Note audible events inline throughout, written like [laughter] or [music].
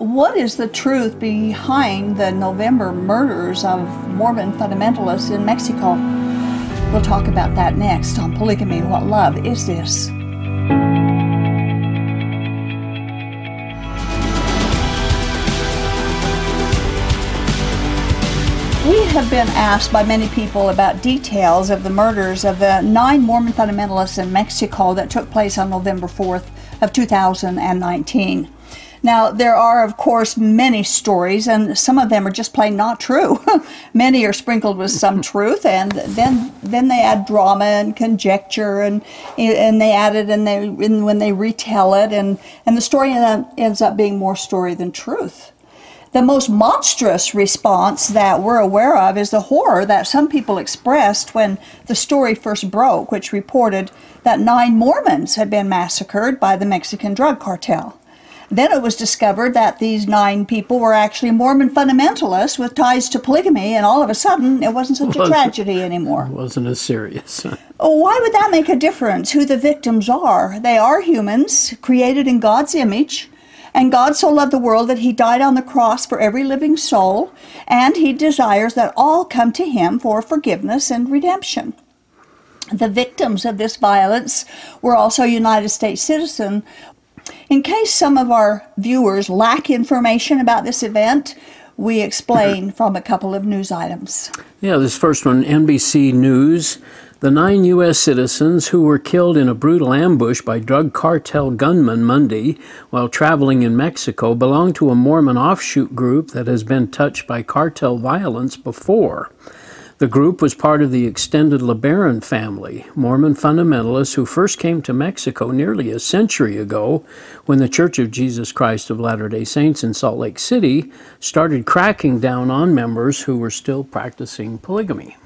what is the truth behind the November murders of Mormon fundamentalists in Mexico? We'll talk about that next on Polygamy What Love Is This? We have been asked by many people about details of the murders of the nine Mormon fundamentalists in Mexico that took place on November 4th of 2019. Now, there are, of course, many stories, and some of them are just plain not true. [laughs] many are sprinkled with some [laughs] truth, and then then they add drama and conjecture, and and they add it, and they and when they retell it, and and the story ends up being more story than truth. The most monstrous response that we're aware of is the horror that some people expressed when the story first broke, which reported that nine Mormons had been massacred by the Mexican drug cartel. Then it was discovered that these nine people were actually Mormon fundamentalists with ties to polygamy, and all of a sudden it wasn't such a tragedy anymore. It wasn't as serious. [laughs] Why would that make a difference who the victims are? They are humans, created in God's image. And God so loved the world that he died on the cross for every living soul, and he desires that all come to him for forgiveness and redemption. The victims of this violence were also United States citizens in case some of our viewers lack information about this event, we explain [clears throat] from a couple of news items. Yeah, this first one NBC News. The nine U.S. citizens who were killed in a brutal ambush by drug cartel gunmen Monday while traveling in Mexico belong to a Mormon offshoot group that has been touched by cartel violence before. The group was part of the extended LeBaron family, Mormon fundamentalists who first came to Mexico nearly a century ago when the Church of Jesus Christ of Latter day Saints in Salt Lake City started cracking down on members who were still practicing polygamy.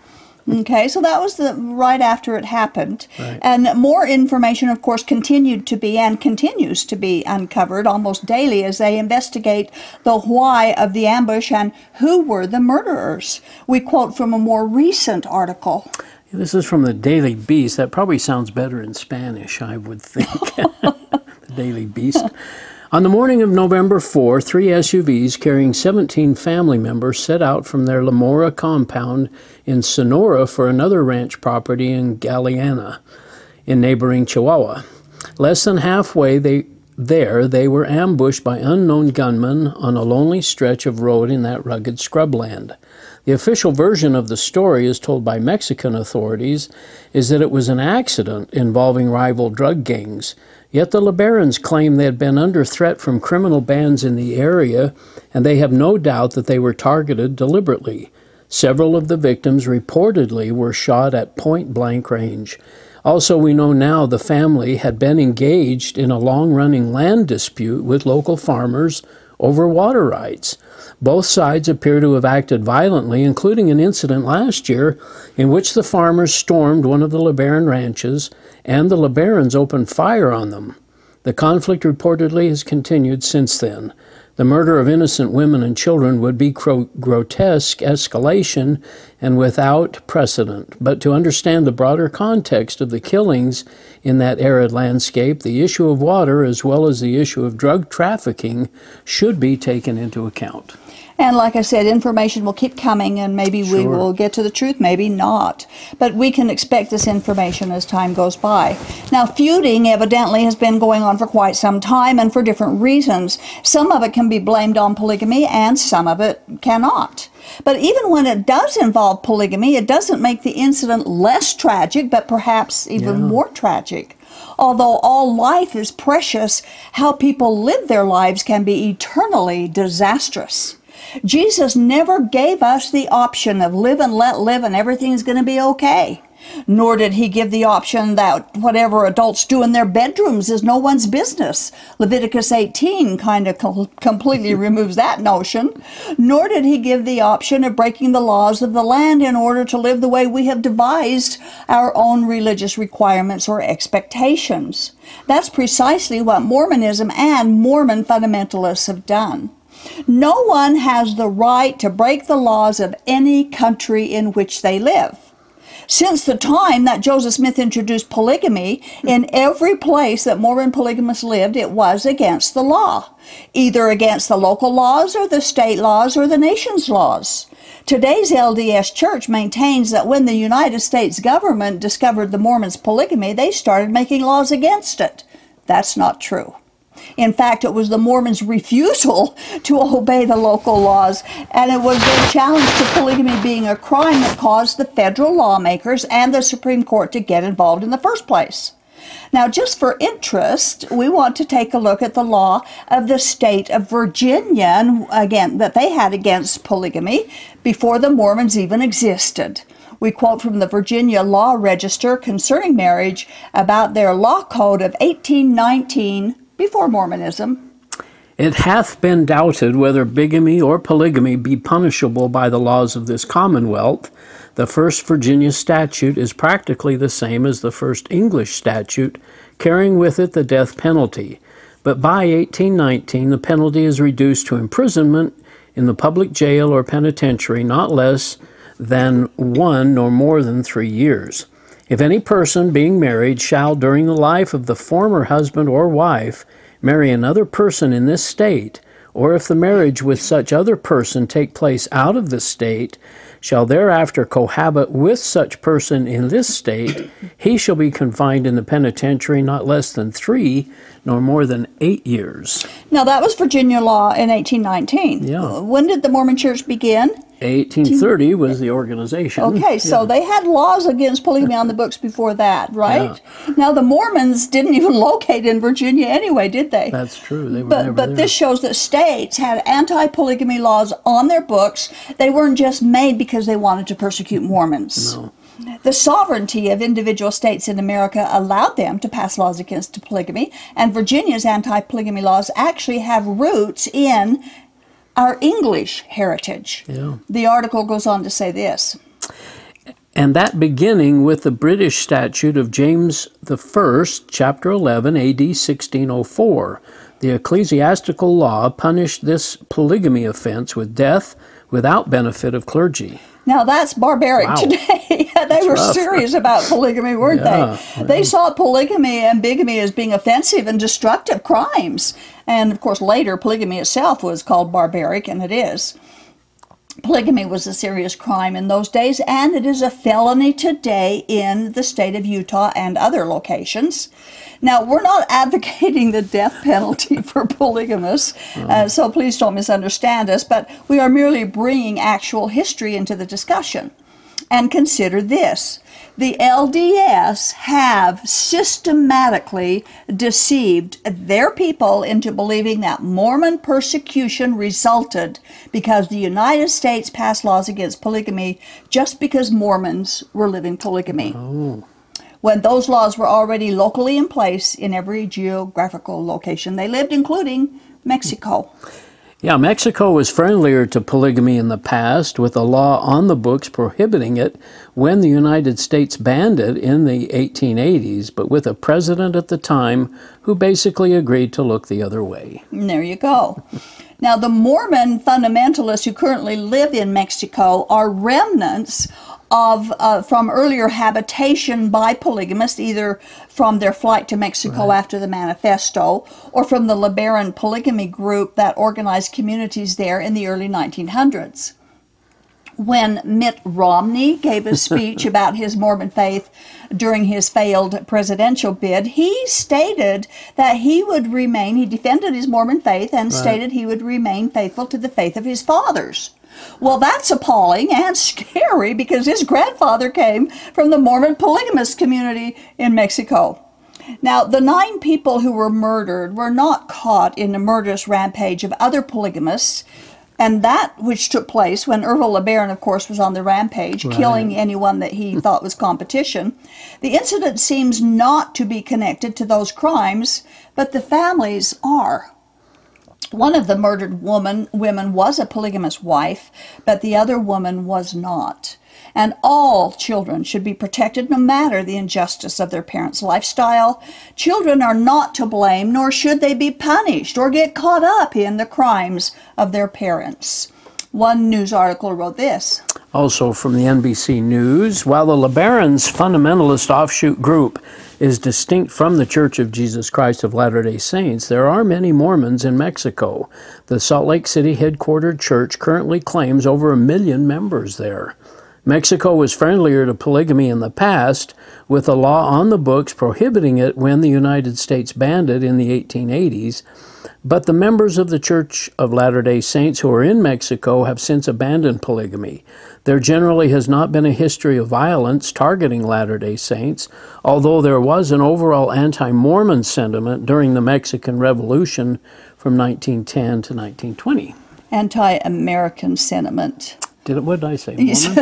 Okay, so that was the right after it happened, right. and more information, of course, continued to be and continues to be uncovered almost daily as they investigate the why of the ambush and who were the murderers. We quote from a more recent article. This is from the Daily Beast. That probably sounds better in Spanish, I would think. [laughs] the Daily Beast. On the morning of November 4, three SUVs carrying 17 family members set out from their La Mora compound in Sonora for another ranch property in Galeana, in neighboring Chihuahua. Less than halfway they, there, they were ambushed by unknown gunmen on a lonely stretch of road in that rugged scrubland. The official version of the story, as told by Mexican authorities, is that it was an accident involving rival drug gangs Yet the LeBarons claim they had been under threat from criminal bands in the area, and they have no doubt that they were targeted deliberately. Several of the victims reportedly were shot at point blank range. Also, we know now the family had been engaged in a long running land dispute with local farmers over water rights. Both sides appear to have acted violently, including an incident last year in which the farmers stormed one of the LeBaron ranches and the LeBarons opened fire on them. The conflict reportedly has continued since then. The murder of innocent women and children would be gro- grotesque escalation and without precedent. But to understand the broader context of the killings in that arid landscape, the issue of water as well as the issue of drug trafficking should be taken into account. And like I said, information will keep coming, and maybe sure. we will get to the truth, maybe not. But we can expect this information as time goes by. Now, feuding evidently has been going on for quite some time and for different reasons. Some of it can be blamed on polygamy, and some of it cannot. But even when it does involve polygamy, it doesn't make the incident less tragic, but perhaps even yeah. more tragic. Although all life is precious, how people live their lives can be eternally disastrous. Jesus never gave us the option of live and let live and everything's going to be okay. Nor did he give the option that whatever adults do in their bedrooms is no one's business. Leviticus 18 kind of co- completely [laughs] removes that notion. Nor did he give the option of breaking the laws of the land in order to live the way we have devised our own religious requirements or expectations. That's precisely what Mormonism and Mormon fundamentalists have done. No one has the right to break the laws of any country in which they live. Since the time that Joseph Smith introduced polygamy, hmm. in every place that Mormon polygamists lived, it was against the law, either against the local laws or the state laws or the nation's laws. Today's LDS Church maintains that when the United States government discovered the Mormons' polygamy, they started making laws against it. That's not true. In fact, it was the Mormons' refusal to obey the local laws, and it was their challenge to polygamy being a crime that caused the federal lawmakers and the Supreme Court to get involved in the first place. Now, just for interest, we want to take a look at the law of the state of Virginia, and again, that they had against polygamy before the Mormons even existed. We quote from the Virginia Law Register concerning marriage about their law code of 1819 before Mormonism. It hath been doubted whether bigamy or polygamy be punishable by the laws of this commonwealth the first Virginia statute is practically the same as the first English statute, carrying with it the death penalty. But by 1819, the penalty is reduced to imprisonment in the public jail or penitentiary not less than one nor more than three years. If any person being married shall, during the life of the former husband or wife, marry another person in this state, or if the marriage with such other person take place out of the state, shall thereafter cohabit with such person in this state, he shall be confined in the penitentiary not less than three nor more than eight years. Now, that was Virginia law in 1819. Yeah. When did the Mormon Church begin? 1830 was the organization. Okay, so yeah. they had laws against polygamy on the books before that, right? Yeah. Now the Mormons didn't even [laughs] locate in Virginia anyway, did they? That's true. They were but never but there. this shows that states had anti-polygamy laws on their books. They weren't just made because they wanted to persecute Mormons. No. The sovereignty of individual states in America allowed them to pass laws against polygamy, and Virginia's anti polygamy laws actually have roots in our English heritage. Yeah. The article goes on to say this. And that beginning with the British statute of James I, chapter 11, AD 1604, the ecclesiastical law punished this polygamy offense with death without benefit of clergy. Now that's barbaric Wow. today. [laughs] they That's were rough. serious about polygamy, weren't Yeah, they? They saw polygamy and bigamy as being offensive and destructive crimes. And of course, later polygamy itself was called barbaric, and it is. Polygamy was a serious crime in those days, and it is a felony today in the state of Utah and other locations. Now, we're not [laughs] advocating the death penalty [laughs] for polygamists, uh, so please don't misunderstand us, but we are merely bringing actual history into the discussion. And consider this the LDS have systematically deceived their people into believing that Mormon persecution resulted because the United States passed laws against polygamy just because Mormons were living polygamy. Oh. When those laws were already locally in place in every geographical location they lived, including Mexico. Yeah, Mexico was friendlier to polygamy in the past, with a law on the books prohibiting it when the United States banned it in the 1880s, but with a president at the time who basically agreed to look the other way. There you go. Now, the Mormon fundamentalists who currently live in Mexico are remnants of uh, from earlier habitation by polygamists, either from their flight to Mexico after the manifesto or from the LeBaron polygamy group that organized communities there in the early 1900s. When Mitt Romney gave a speech [laughs] about his Mormon faith during his failed presidential bid, he stated that he would remain, he defended his Mormon faith and stated he would remain faithful to the faith of his fathers. Well, that's appalling and [laughs] scary because his grandfather came from the Mormon polygamist community in Mexico. Now, the nine people who were murdered were not caught in the murderous rampage of other polygamists, and that which took place when Ervil LeBaron, of course, was on the rampage, killing anyone that he thought was competition. The incident seems not to be connected to those crimes, but the families are. One of the murdered woman women was a polygamous wife, but the other woman was not. And all children should be protected no matter the injustice of their parents' lifestyle. Children are not to blame, nor should they be punished or get caught up in the crimes of their parents. One news article wrote this Also from the NBC News, while the LeBarons fundamentalist offshoot group is distinct from the Church of Jesus Christ of Latter day Saints, there are many Mormons in Mexico. The Salt Lake City headquartered church currently claims over a million members there. Mexico was friendlier to polygamy in the past, with a law on the books prohibiting it when the United States banned it in the 1880s. But the members of the Church of Latter day Saints who are in Mexico have since abandoned polygamy. There generally has not been a history of violence targeting Latter day Saints, although there was an overall anti Mormon sentiment during the Mexican Revolution from 1910 to 1920. Anti American sentiment. Did it, what did I say?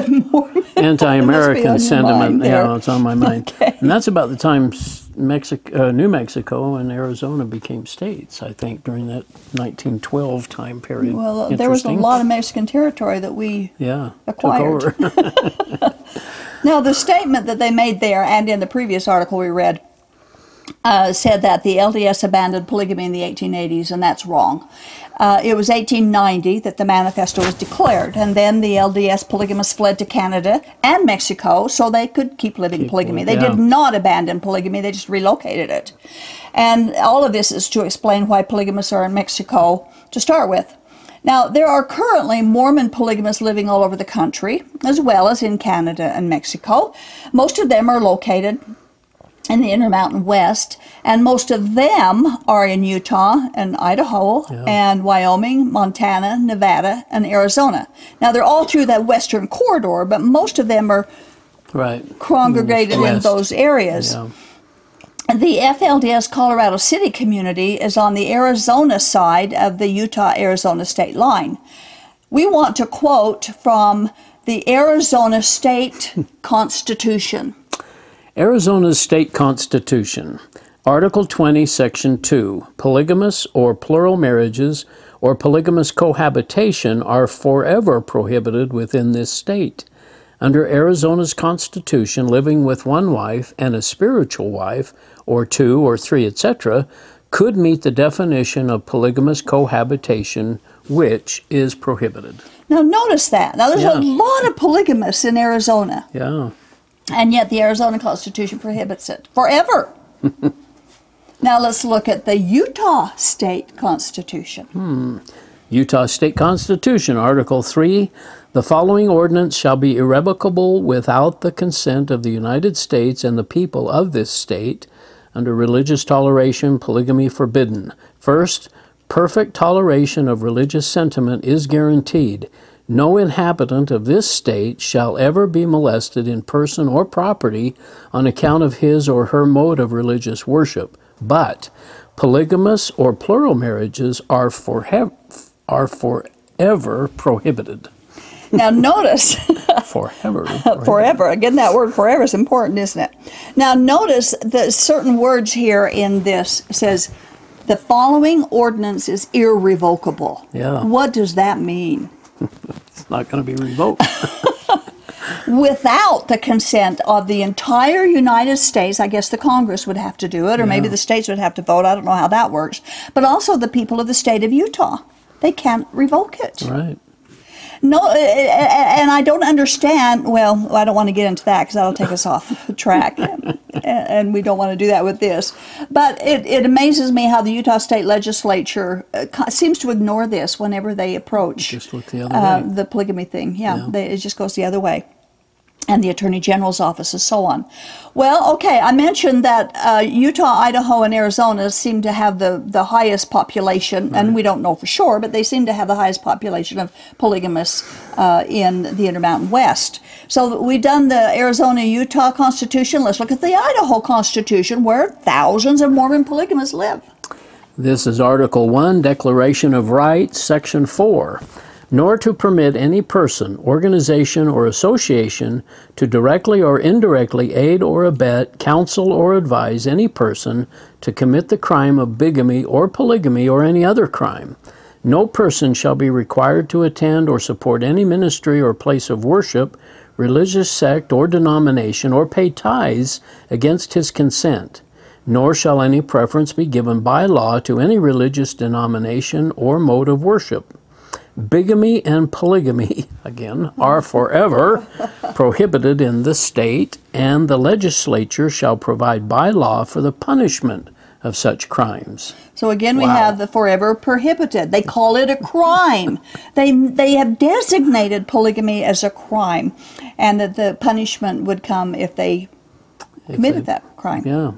Mormon. [laughs] Anti-American sentiment. mind there. Yeah, it's on my mind. [laughs] Okay. And that's about the time Mexico, uh, New Mexico and Arizona became states. I think during that 1912 time period. Well, there was a lot of Mexican territory that we Yeah, acquired. took over. [laughs] Now, the statement that they made there and in the previous article we read uh, said that the LDS abandoned polygamy in the 1880s, and that's wrong. Uh, it was 1890 that the manifesto was declared, and then the LDS polygamists fled to Canada and Mexico so they could keep living polygamy. They yeah. did not abandon polygamy, they just relocated it. And all of this is to explain why polygamists are in Mexico to start with. Now, there are currently Mormon polygamists living all over the country, as well as in Canada and Mexico. Most of them are located in the Intermountain West, and most of them are in Utah and Idaho and Wyoming, Montana, Nevada, and Arizona. Now, they're all through that western corridor, but most of them are right. congregated in West. those areas. Yeah. The FLDS Colorado City community is on the Arizona side of the Utah Arizona state line. We want to quote from the Arizona State [laughs] Constitution. Arizona's state constitution, Article 20, Section 2, polygamous or plural marriages or polygamous cohabitation are forever prohibited within this state. Under Arizona's constitution, living with one wife and a spiritual wife, or two or three, etc., could meet the definition of polygamous cohabitation, which is prohibited. Now, notice that. Now, there's Yeah. a lot of polygamists in Arizona, Yeah. And yet the Arizona Constitution prohibits it forever. [laughs] now, let's look at the Utah State Constitution. Hmm. Utah State Constitution, Article 3 The following ordinance shall be irrevocable without the consent of the United States and the people of this state. Under religious toleration, polygamy forbidden. First, perfect toleration of religious sentiment is guaranteed. No inhabitant of this state shall ever be molested in person or property on account of his or her mode of religious worship. But polygamous or plural marriages are, forever are forever prohibited. Now, notice. [laughs] Forever. forever. Again, that word forever is important, isn't it? Now, notice that certain words here in this says, the following ordinance is irrevocable. Yeah. What does that mean? [laughs] Not going to be revoked. [laughs] Without the consent of the entire United States, I guess the Congress would have to do it, or maybe the states would have to vote. I don't know how that works. But also the people of the state of Utah. They can't revoke it. right. No, uh, and I don't understand. Well, I don't want to get into that because that'll take us off the track, [laughs] and we don't want to do that with this. But it, it amazes me how the Utah State Legislature uh, seems to ignore this whenever they approach Just look the other uh, way. the polygamy thing. Yeah, Yeah. They, it just goes the other way. And the Attorney General's office and so on. Well, okay, I mentioned that uh, Utah, Idaho, and Arizona seem to have the, the highest population, and we don't know for sure, but they seem to have the highest population of polygamists uh, in the Intermountain West. So we've done the Arizona Utah Constitution. Let's look at the Idaho Constitution, where thousands of Mormon polygamists live. This is Article 1, Declaration of Rights, Section 4. Nor to permit any person, organization, or association to directly or indirectly aid or abet, counsel, or advise any person to commit the crime of bigamy or polygamy or any other crime. No person shall be required to attend or support any ministry or place of worship, religious sect or denomination, or pay tithes against his consent nor shall any preference be given by law to any religious denomination or mode of worship. Bigamy and polygamy, [laughs] again, are forever [laughs] prohibited in the state, and the legislature shall provide by law for the punishment of such crimes. So again, we Wow. have the forever prohibited. They call it a crime. [laughs] they they have designated polygamy as a crime, and that the punishment would come if they committed they- that crime. Yeah,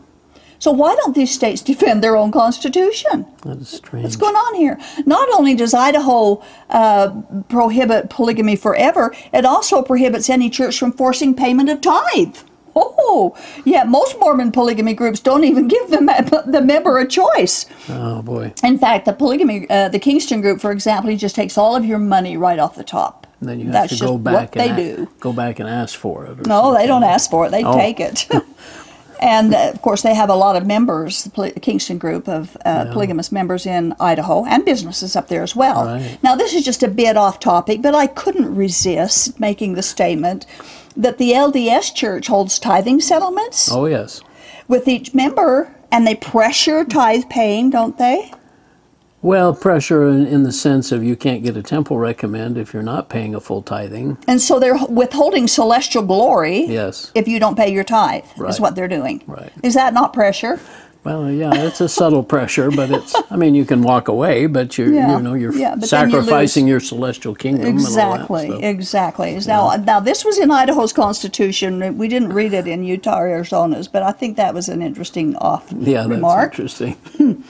So why don't these states defend their own constitution? that is strange. What's going on here? Not only does Idaho uh, prohibit polygamy forever, it also prohibits any church from forcing payment of tithe. Oh, yeah, most Mormon polygamy groups don't even give the, me- the member a choice. Oh boy. In fact, the polygamy, uh, the Kingston group, for example, he just takes all of your money right off the top. And then you have That's to go back what they do. go back and ask for it. No, they don't ask for it; they Oh. take it. [laughs] [laughs] and uh, of course, they have a lot of members, the Kingston group of uh, polygamous members in Idaho, and businesses up there as well. Right. Now, this is just a bit off topic, but I couldn't resist making the statement that the LDS Church holds tithing settlements Oh yes. with each member, and they pressure tithe paying, don't they? Well, pressure in, in the sense of you can't get a temple recommend if you're not paying a full tithing. And so they're withholding celestial glory Yes. if you don't pay your tithe, is what they're doing. Right. Is that not pressure? Well, yeah, it's a subtle pressure, but it's. I mean, you can walk away, but you're, Yeah, you know, you're yeah, then you sacrificing your celestial kingdom. Exactly, that, so. exactly. Now, now this was in Idaho's constitution. We didn't read it in Utah or Arizona's, but I think that was an interesting off Yeah, that's remark. interesting. [laughs]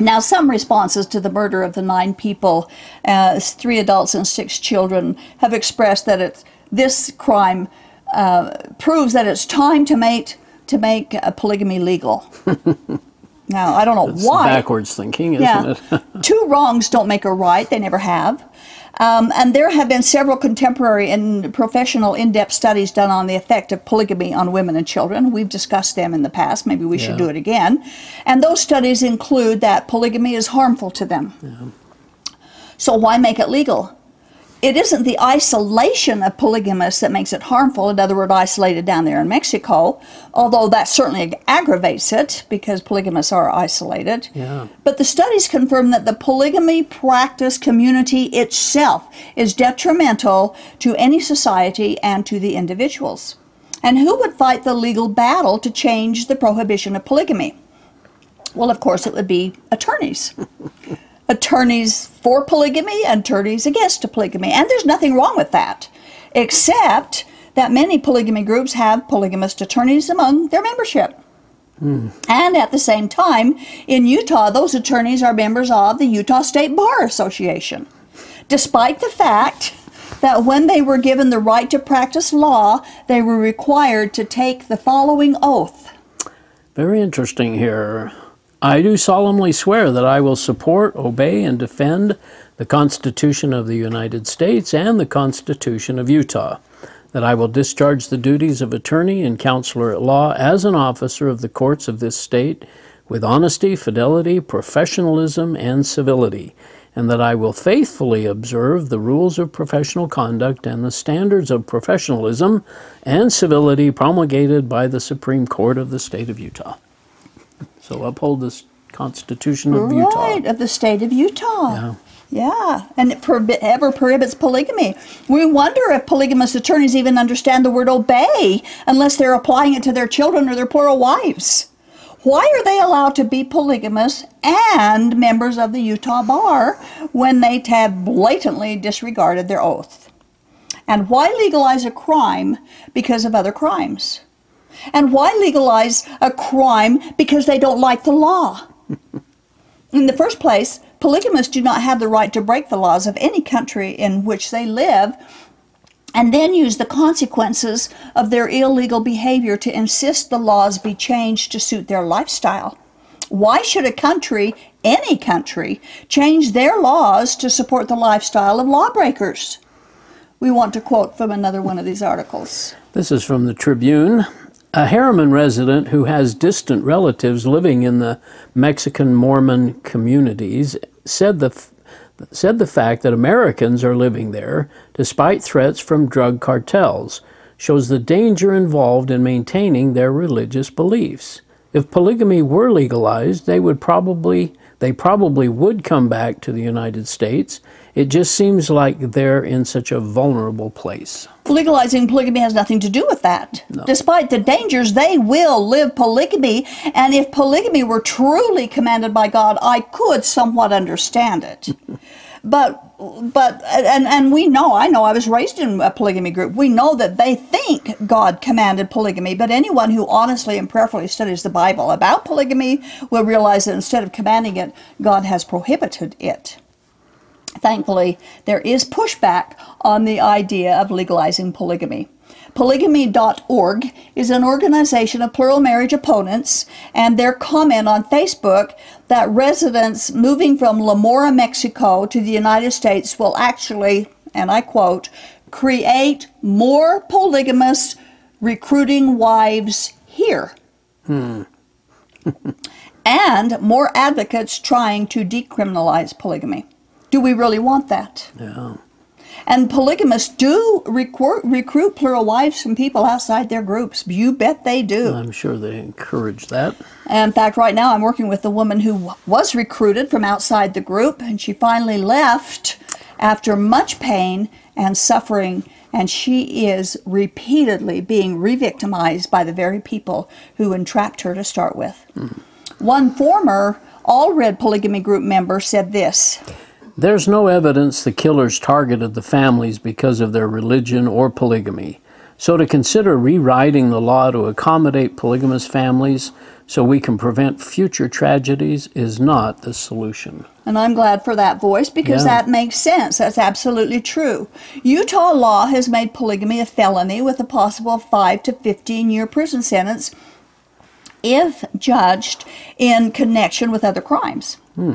Now, some responses to the murder of the nine people, uh, three adults and six children, have expressed that it's, this crime uh, proves that it's time to make to make uh, polygamy legal. [laughs] now, I don't know why. backwards thinking, isn't Yeah. it? [laughs] Two wrongs don't make a right. They never have. Um, and there have been several contemporary and professional in depth studies done on the effect of polygamy on women and children. We've discussed them in the past. Maybe we should do it again. And those studies include that polygamy is harmful to them. So why make it legal? It isn't the isolation of polygamists that makes it harmful. In other words, isolated down there in Mexico, although that certainly aggravates it because polygamists are isolated. Yeah. But the studies confirm that the polygamy practice community itself is detrimental to any society and to the individuals. And who would fight the legal battle to change the prohibition of polygamy? Well, of course, it would be attorneys. [laughs] attorneys for polygamy, and attorneys against polygamy. And there's nothing wrong with that, except that many polygamy groups have polygamist attorneys among their membership. Hmm. And at the same time, in Utah, those attorneys are members of the Utah State Bar Association, despite the fact that when they were given the right to practice law, they were required to take the following oath. Very interesting here. I do solemnly swear that I will support, obey, and defend the Constitution of the United States and the Constitution of Utah. That I will discharge the duties of attorney and counselor at law as an officer of the courts of this state with honesty, fidelity, professionalism, and civility. And that I will faithfully observe the rules of professional conduct and the standards of professionalism and civility promulgated by the Supreme Court of the state of Utah. So uphold this Constitution of Utah. Right, of the state of Utah. Yeah. Yeah, and it prohib- ever prohibits polygamy. We wonder if polygamous attorneys even understand the word obey unless they're applying it to their children or their plural wives. Why are they allowed to be polygamous and members of the Utah Bar when they have blatantly disregarded their oath? And why legalize a crime because of other crimes? And why legalize a crime because they don't like the law? [laughs] In the first place, polygamists do not have the right to break the laws of any country in which they live and then use the consequences of their illegal behavior to insist the laws be changed to suit their lifestyle. Why should a country, any country, change their laws to support the lifestyle of lawbreakers? We want to quote from another one of these articles. This is from the Tribune. A Herriman resident who has distant relatives living in the Mexican Mormon communities said the said the fact that Americans are living there despite threats from drug cartels shows the danger involved in maintaining their religious beliefs. If polygamy were legalized, they would probably they probably would come back to the United States It just seems like they're in such a vulnerable place. Legalizing polygamy has nothing to do with that. No. Despite the dangers, they will live polygamy. And if polygamy were truly commanded by God, I could somewhat understand it. [laughs] but but and and we know I know I was raised in a polygamy group. We know that they think God commanded polygamy, but anyone who honestly and prayerfully studies the Bible about polygamy will realize that instead of commanding it, God has prohibited it. Thankfully, there is pushback on the idea of legalizing polygamy. Polygamy.org is an organization of plural marriage opponents, and their comment on Facebook that residents moving from La Mora, Mexico to the United States will actually, and I quote, create more polygamous recruiting wives here. Hmm. [laughs] and more advocates trying to decriminalize polygamy. Do we really want that? Yeah. And polygamists do recruit, recruit plural wives from people outside their groups. You bet they do. I'm sure they encourage that. And in fact, right now I'm working with a woman who was recruited from outside the group, and she finally left after much pain and suffering. And she is repeatedly being re victimized by the very people who entrapped her to start with. Mm. One former Allred polygamy group member said this there's no evidence the killers targeted the families because of their religion or polygamy. So to consider rewriting the law to accommodate polygamous families so we can prevent future tragedies is not the solution. And I'm glad for that voice because yeah. that makes sense. That's absolutely true. Utah law has made polygamy a felony with a possible 5 to 15 year prison sentence if judged in connection with other crimes. Hmm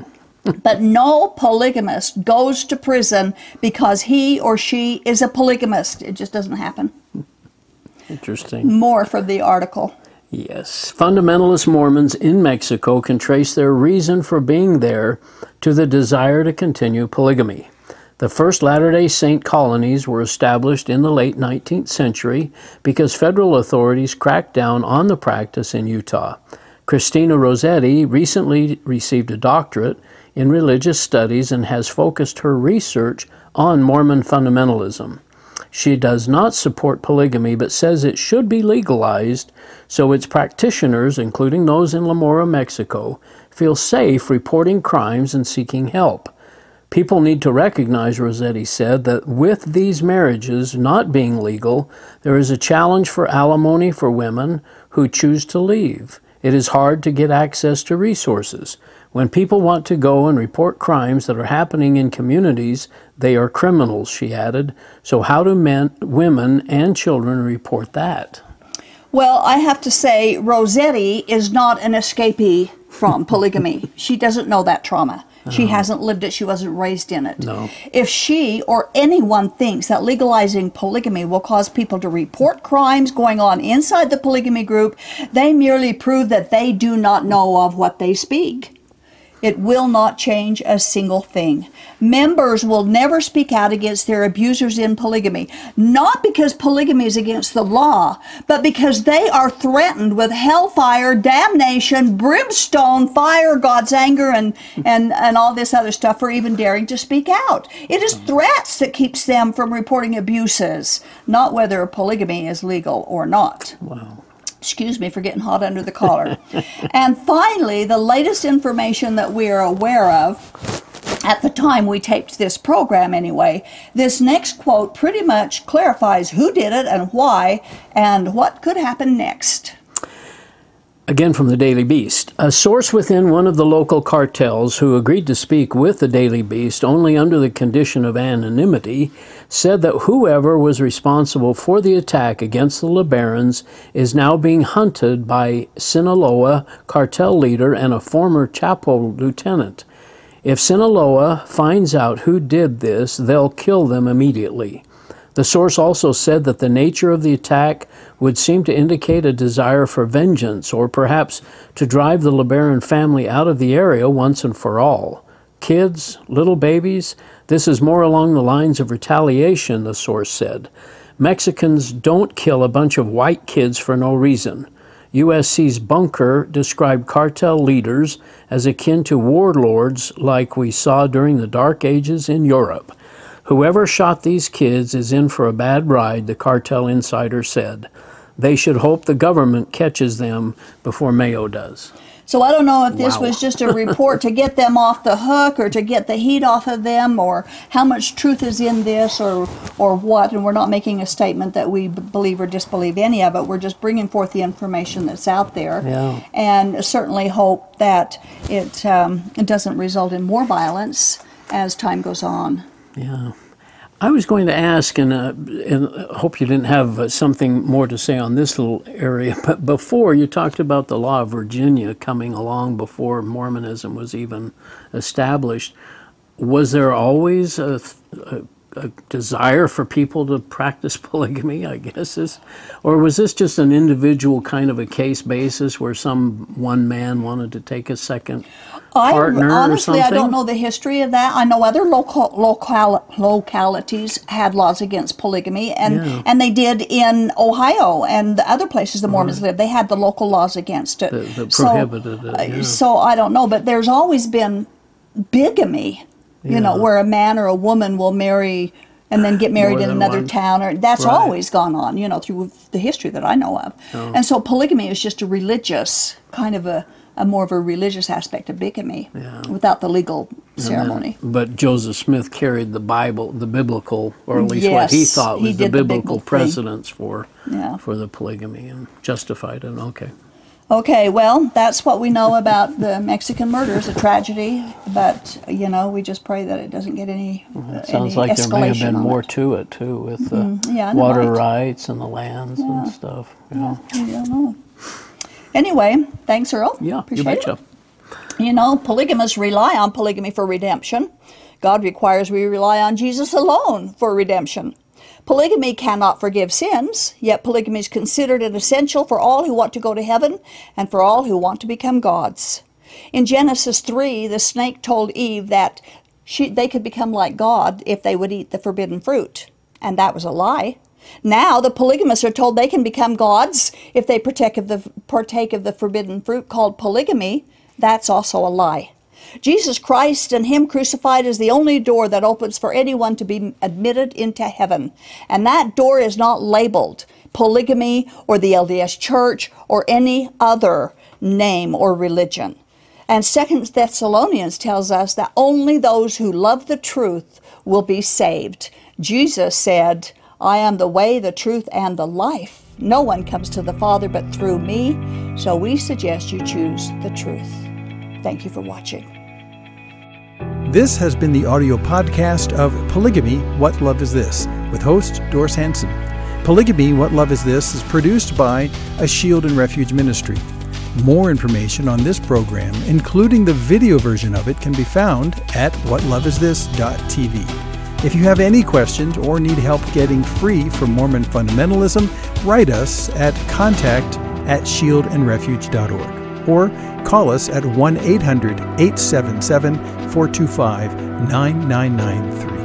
but no polygamist goes to prison because he or she is a polygamist. It just doesn't happen. Interesting. More for the article. Yes. Fundamentalist Mormons in Mexico can trace their reason for being there to the desire to continue polygamy. The first Latter day Saint colonies were established in the late 19th century because federal authorities cracked down on the practice in Utah. Cristina Rosetti recently received a doctorate in religious studies and has focused her research on Mormon fundamentalism. She does not support polygamy but says it should be legalized so its practitioners, including those in La Mora, Mexico, feel safe reporting crimes and seeking help. People need to recognize, Rosetti said, that with these marriages not being legal, there is a challenge for alimony for women who choose to leave. It is hard to get access to resources. When people want to go and report crimes that are happening in communities, they are criminals, she added. So, how do men, women, and children report that? Well, I have to say, Rosetti is not an escapee from [laughs] polygamy. she doesn't know that trauma. She uh-huh. hasn't lived it. She wasn't raised in it. No. If she or anyone thinks that legalizing polygamy will cause people to report crimes going on inside the polygamy group, they merely prove that they do not know of what they speak. It will not change a single thing. Members will never speak out against their abusers in polygamy, not because polygamy is against the law, but because they are threatened with hellfire, damnation, brimstone, fire, God's anger, and, and, and all this other stuff for even daring to speak out. It is threats that keeps them from reporting abuses, not whether polygamy is legal or not. Wow excuse me for getting hot under the collar. [laughs] and finally, the latest information that we are aware of at the time we taped this program anyway, this next quote pretty much clarifies who did it and why and what could happen next. Again from the Daily Beast. A source within one of the local cartels who agreed to speak with the Daily Beast only under the condition of anonymity said that whoever was responsible for the attack against the LeBarons is now being hunted by Sinaloa cartel leader and a former Chapo lieutenant. If Sinaloa finds out who did this, they'll kill them immediately. The source also said that the nature of the attack would seem to indicate a desire for vengeance or perhaps to drive the LeBaron family out of the area once and for all. Kids, little babies, this is more along the lines of retaliation, the source said. Mexicans don't kill a bunch of white kids for no reason. USC's Bunker described cartel leaders as akin to warlords like we saw during the Dark Ages in Europe. Whoever shot these kids is in for a bad ride, the cartel insider said. They should hope the government catches them before Mayo does. So I don't know if this Wow. was just a report to get them off the hook or to get the heat off of them or how much truth is in this or or what and we're not making a statement that we believe or disbelieve any of it. We're just bringing forth the information that's out there Yeah. and certainly hope that it, um, it doesn't result in more violence as time goes on. Yeah. I was going to ask, and, uh, and hope you didn't have uh, something more to say on this little area, [laughs] but before you talked about the law of Virginia coming along before Mormonism was even established. Was there always a, a, a desire for people to practice [laughs] polygamy, I guess? Is, or was this just an individual kind of a case basis where some one man wanted to take a second partner I honestly, I don't know the history of that. I know other local local localities had laws against polygamy, and Yeah. and they did in Ohio and the other places the Mormons live. They had the local laws against it That- that So, prohibited it, uh, yeah. So I don't know, but there's always been bigamy. You know, where a man or a woman will marry. And then get married in another one. town, or that's Right. always gone on, you know, through the history that I know of. And so polygamy is just a religious kind of a, a more of a religious aspect of bigamy, Yeah. without the legal And then- ceremony. but Joseph Smith carried the Bible, the biblical, or at least what he Yes, thought he was the did the biblical thing. precedence for Yeah. for the polygamy and justified it. Okay. Okay, well, that's what we know about the Mexican murders, a tragedy. But you know, we just pray that it doesn't get any. uh, It sounds any like there may have been more it. to it too, with the yeah, and it water might. rights and the lands and stuff. Yeah, I don't know. Anyway, thanks, Earl. yeah, you Appreciate betcha. It. You know, polygamists rely on polygamy for redemption. God requires we rely on Jesus alone for redemption. Polygamy cannot forgive sins, yet polygamy is considered an essential for all who want to go to heaven and for all who want to become gods. In Genesis 3, the snake told Eve that she, they could become like God if they would eat the forbidden fruit, and that was a lie. Now the polygamists are told they can become gods if they partake of the, partake of the forbidden fruit called polygamy. That's also a lie. Jesus Christ and Him crucified is the only door that opens for anyone to be admitted into heaven. And that door is not labeled polygamy or the LDS Church or any other name or religion. And Second Thessalonians tells us that only those who love the truth will be saved. Jesus said, I am the way, the truth, and the life. No one comes to the Father but through me, so we suggest you choose the truth. Thank you for watching. This has been the audio podcast of Polygamy What Love Is This with host Doris Hanson. Polygamy What Love Is This is produced by a Shield and Refuge ministry. More information on this program, including the video version of it, can be found at whatloveisthis.tv. If you have any questions or need help getting free from Mormon fundamentalism, write us at contact at shieldandrefuge.org or call us at 1 800 877 425 9993.